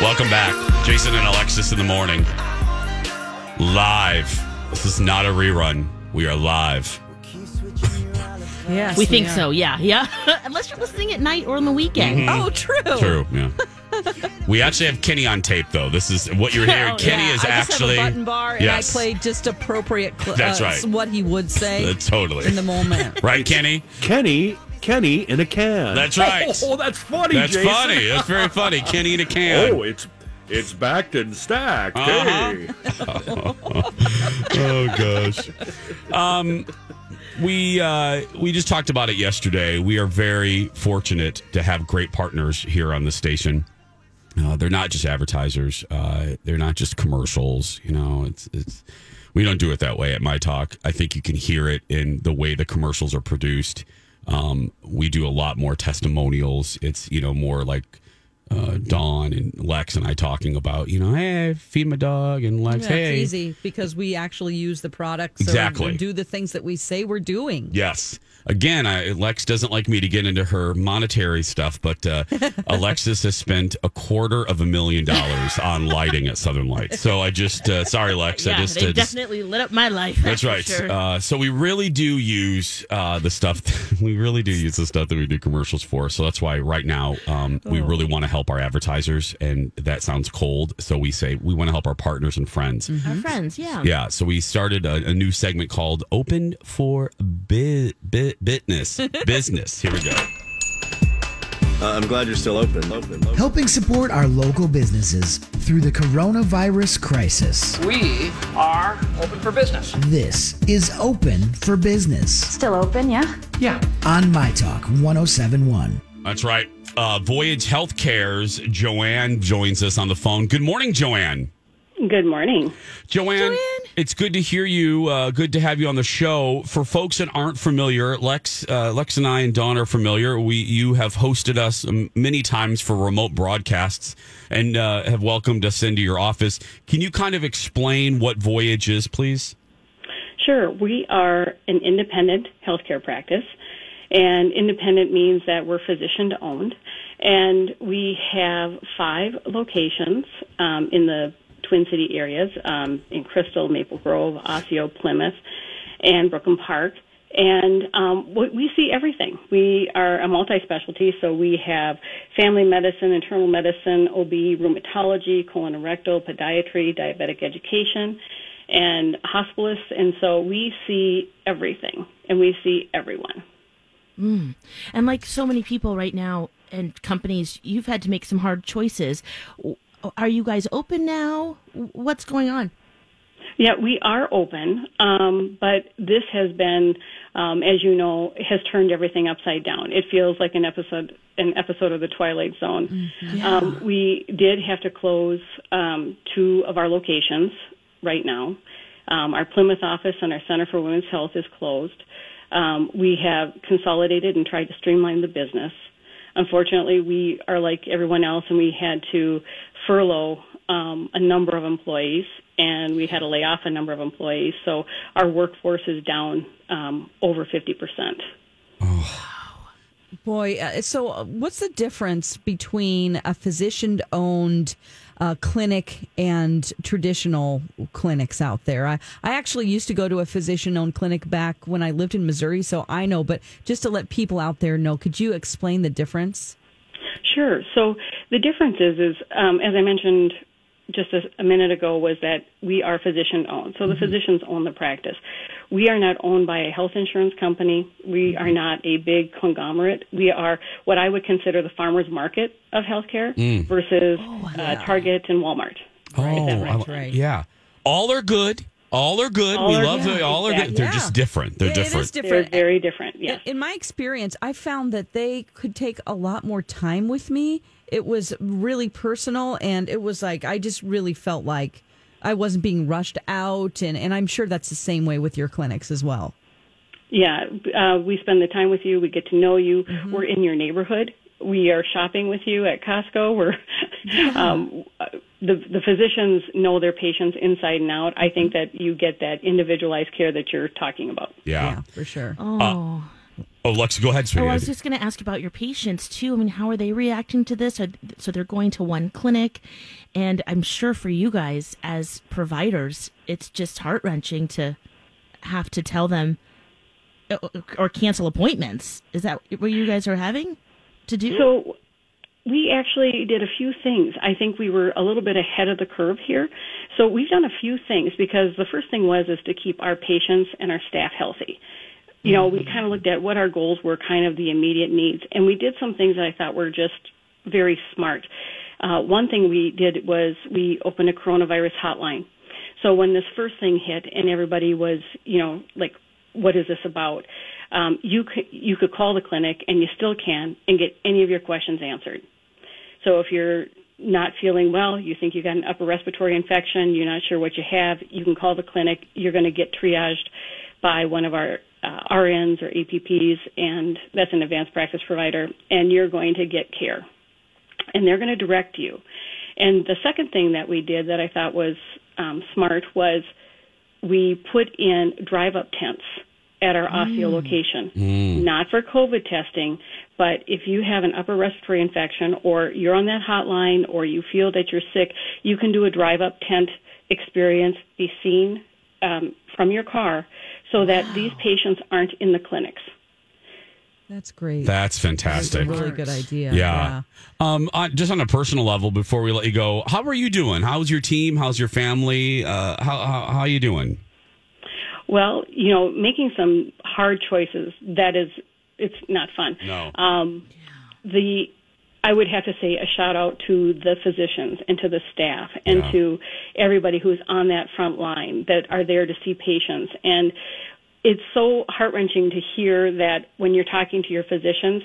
Welcome back. Jason and Alexis in the morning. Live. This is not a rerun. We are live. Yes, We think are. so, yeah, yeah. Unless you're listening at night or on the weekend. Oh, true. True, yeah. we actually have Kenny on tape, though. This is what you're hearing. Oh, Kenny yeah. is I just actually. have a button bar and Yes. I play just appropriate. Cl- That's uh, right. What he would say totally. in the moment. Right, Kenny? Kenny, Kenny in a can. That's right. Oh, that's funny. That's Jason. funny. That's very funny. Kenny in a can. Oh, it's it's backed and stacked. Uh-huh. Hey. oh gosh. Um, we uh, we just talked about it yesterday. We are very fortunate to have great partners here on the station. Uh, they're not just advertisers. Uh, they're not just commercials. You know, it's it's we don't do it that way at my talk. I think you can hear it in the way the commercials are produced. Um, we do a lot more testimonials. It's you know more like uh, Dawn and Lex and I talking about you know hey feed my dog and Lex Yeah, hey It's easy because we actually use the products Exactly. and do the things that we say we're doing. Yes. Again, I, Lex doesn't like me to get into her monetary stuff, but uh, Alexis has spent a quarter of a million dollars on lighting at Southern Lights. So I just, uh, sorry, Lex. I just, they uh, just- definitely lit up my life. that's for right. sure. Uh, so we really do use uh, the stuff. we really do use the stuff that we do commercials for. So that's why right now um, we really want to help our advertisers, and that sounds cold. So we say we want to help our partners and friends. Our friends, yeah. Yeah, so we started a, a new segment called "Open for Bi- Bi- Business." Business. Here we go. Uh, I'm glad you're still open. Open. open. helping support our local businesses through the coronavirus crisis. We are open for business. This is Open for Business Still open, yeah? Yeah. on My Talk 1071. That's right. Uh, Voyage Healthcare's Joanne joins us on the phone. Good morning, Joanne. Good morning. Joanne, it's good to hear you. Uh, good to have you on the show. For folks that aren't familiar, Lex, uh, Lex, and I and Don are familiar. We you have hosted us many times for remote broadcasts and uh, have welcomed us into your office. Can you kind of explain what Voyage is, please? Sure. We are an independent healthcare practice, and independent means that we're physician owned, and we have five locations um, in the Twin City areas um, in Crystal, Maple Grove, Osseo, Plymouth, and Brooklyn Park. And um, we see everything. We are a multi-specialty, so we have family medicine, internal medicine, OB, rheumatology, colorectal, podiatry, diabetic education, and hospitalists. And so we see everything, and we see everyone. And like so many people right now and companies, you've had to make some hard choices. W- Are you guys open now? What's going on? Yeah, we are open, um, but this has been, um, as you know, has turned everything upside down. It feels like an episode, an episode of the Twilight Zone. Um, we did have to close um, two of our locations right now. Um, our Plymouth office and our Center for Women's Health is closed. Um, we have consolidated and tried to streamline the business. Unfortunately, we are like everyone else, and we had to furlough um, a number of employees, and we had to lay off a number of employees. So our workforce is down um, over 50 percent. Oh. Boy, uh, so uh, what's the difference between a physician owned uh, clinic and traditional clinics out there? I, I actually used to go to a physician owned clinic back when I lived in Missouri, so I know, but just to let people out there know, could you explain the difference? Sure. So the difference is, is um, as I mentioned just a, a minute ago, was that we are physician owned. So the mm-hmm. physicians own the practice. We are not owned by a health insurance company. We mm-hmm. are not a big conglomerate. We are what I would consider the farmers market of healthcare mm. oh, versus uh, Target and Walmart. Oh, That's I- right. yeah. All are good. All are good. All we are love good. the all are good. They're Yeah. just different. They're It- It different. is They're very different. Yes. In my experience, I found that they could take a lot more time with me. It was really personal, and it was like I just really felt like I wasn't being rushed out, and, and I'm sure that's the same way with your clinics as well. Yeah, uh, we spend the time with you. We get to know you. Mm-hmm. We're in your neighborhood. We are shopping with you at Costco. We're um, uh, the the physicians know their patients inside and out. I think that you get that individualized care that you're talking about. yeah. for sure. Oh, Oh, Lex, go ahead, sweetie. Oh, I was just going to ask about your patients too. I mean, how are they reacting to this? So they're going to one clinic, and I'm sure for you guys as providers, it's just heart wrenching to have to tell them uh, or cancel appointments. Is that what you guys are having to do? So we actually did a few things. I think we were a little bit ahead of the curve here. So we've done a few things because the first thing was is to keep our patients and our staff healthy. You know, we kind of looked at what our goals were, kind of the immediate needs, and we did some things that I thought were just very smart. Uh, one thing we did was we opened a coronavirus hotline. So when this first thing hit and everybody was, you know, like, what is this about? Um, you could you could call the clinic and you still can and get any of your questions answered. So if you're not feeling well, you think you got an upper respiratory infection, you're not sure what you have, you can call the clinic. You're going to get triaged by one of our uh, RNs or APPs, and that's an advanced practice provider, and you're going to get care. And they're going to direct you. And the second thing that we did that I thought was um, smart was we put in drive up tents at our Osseo location, not for COVID testing, but if you have an upper respiratory infection or you're on that hotline or you feel that you're sick, you can do a drive up tent experience, be seen um, from your car so that these patients aren't in the clinics. That's great. That's fantastic. That's a fantastic. really good idea. Yeah. Um, on, just on a personal level, before we let you go, how are you doing? How's your team? How's your family? Uh, how, how how are you doing? Well, you know, making some hard choices that is it's not fun. No. Um, the I would have to say a shout out to the physicians and to the staff and Yeah. to everybody who's on that front line that are there to see patients. And it's so heart wrenching to hear that when you're talking to your physicians,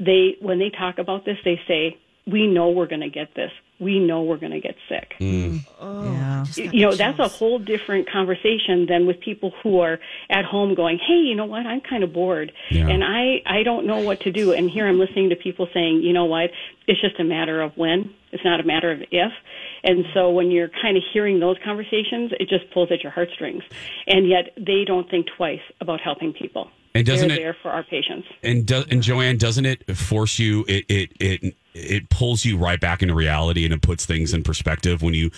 they when they talk about this, they say, "We know we're going to get this. We know we're going to get sick." Mm. Mm. Oh, yeah. Just got you know that's a whole different conversation than with people who are at home going hey you know what? I'm kind of bored. Yeah. and i i don't know what to do. And here i'm listening to people saying you know what? It's just a matter of when. It's not a matter of if. And so when you're kind of hearing those conversations it just pulls at your heartstrings. And yet they don't think twice about helping people And doesn't it- there for our patients And do, and Joanne, doesn't it force you? It it it it pulls you right back into reality, and it puts things in perspective when you.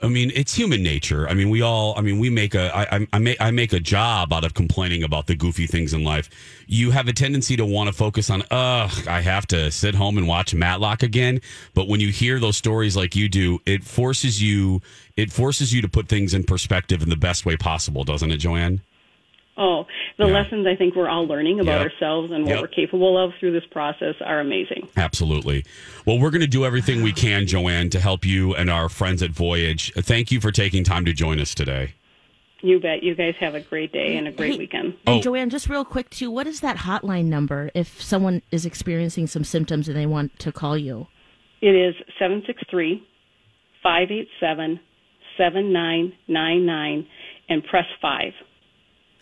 I mean, it's human nature. I mean, we all. I mean, we make a. I, I, I make. I make a job out of complaining about the goofy things in life. You have a tendency to want to focus on. Ugh, I have to sit home and watch Matlock again. But when you hear those stories like you do, it forces you. It forces you to put things in perspective in the best way possible, doesn't it, Joanne? Oh the Yeah. lessons i think we're all learning about Yep. ourselves and what Yep. we're capable of through this process are amazing Absolutely. Well, we're going to do everything we can, Joanne, to help you and our friends at Voyage. Thank you for taking time to join us today. You bet. You guys have a great day and a great Hey, weekend. And Oh. Joanne, just real quick too, what is that hotline number if someone is experiencing some symptoms and they want to call you? It is 763 587 7999 and press 5.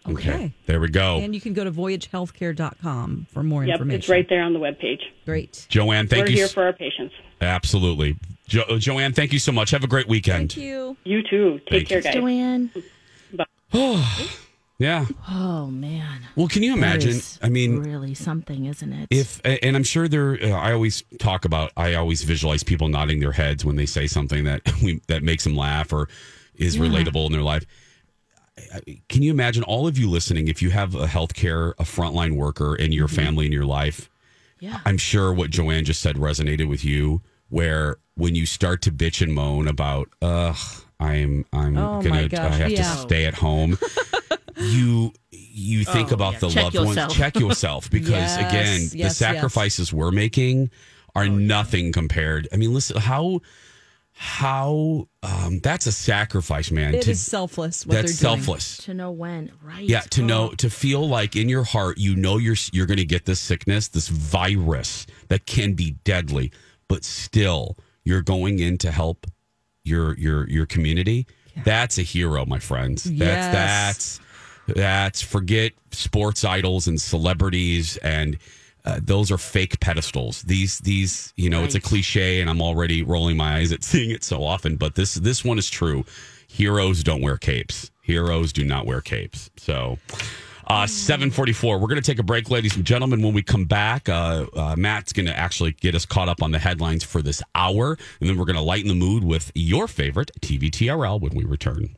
Okay. There we go. And you can go to voyagehealthcare.com for more Yep, information. it's right there on the webpage. Great. Joanne, thank you. We're here for our patients. Absolutely. Jo- Joanne, thank you so much. Have a great weekend. Thank you. You too. Take Thank care, you. guys. Joanne. Yeah. Oh man. Well, can you imagine? I mean, really something, isn't it? if and I'm sure there. Uh, I always talk about. I always visualize people nodding their heads when they say something that we that makes them laugh or is relatable in their life. Can you imagine all of you listening? If you have a healthcare, a frontline worker in your mm-hmm. family in your life, yeah. I'm sure what Joanne just said resonated with you. Where when you start to bitch and moan about, ugh, I'm I'm Oh, gonna I have yeah. to stay at home. you you oh, think about yeah. the Check loved yourself. ones. Check yourself because Yes, again, yes, the yes. sacrifices we're making are oh, nothing compared. I mean, listen how how um that's a sacrifice, man. It is to, selfless what that's they're doing. selfless. to know when, right? Yeah, to Oh. know to feel like in your heart you know you're you're going to get this sickness, this virus that can be deadly, but still you're going in to help your your your community. That's a hero, my friends. That's Yes. that's that's forget sports idols and celebrities and uh, those are fake pedestals. These these you know it's a cliche and I'm already rolling my eyes at seeing it so often, but this this one is true. Heroes don't wear capes. Heroes do not wear capes. So Uh, 744. We're going to take a break, ladies and gentlemen. When we come back, uh, uh, Matt's going to actually get us caught up on the headlines for this hour. And then we're going to lighten the mood with your favorite TV TRL when we return.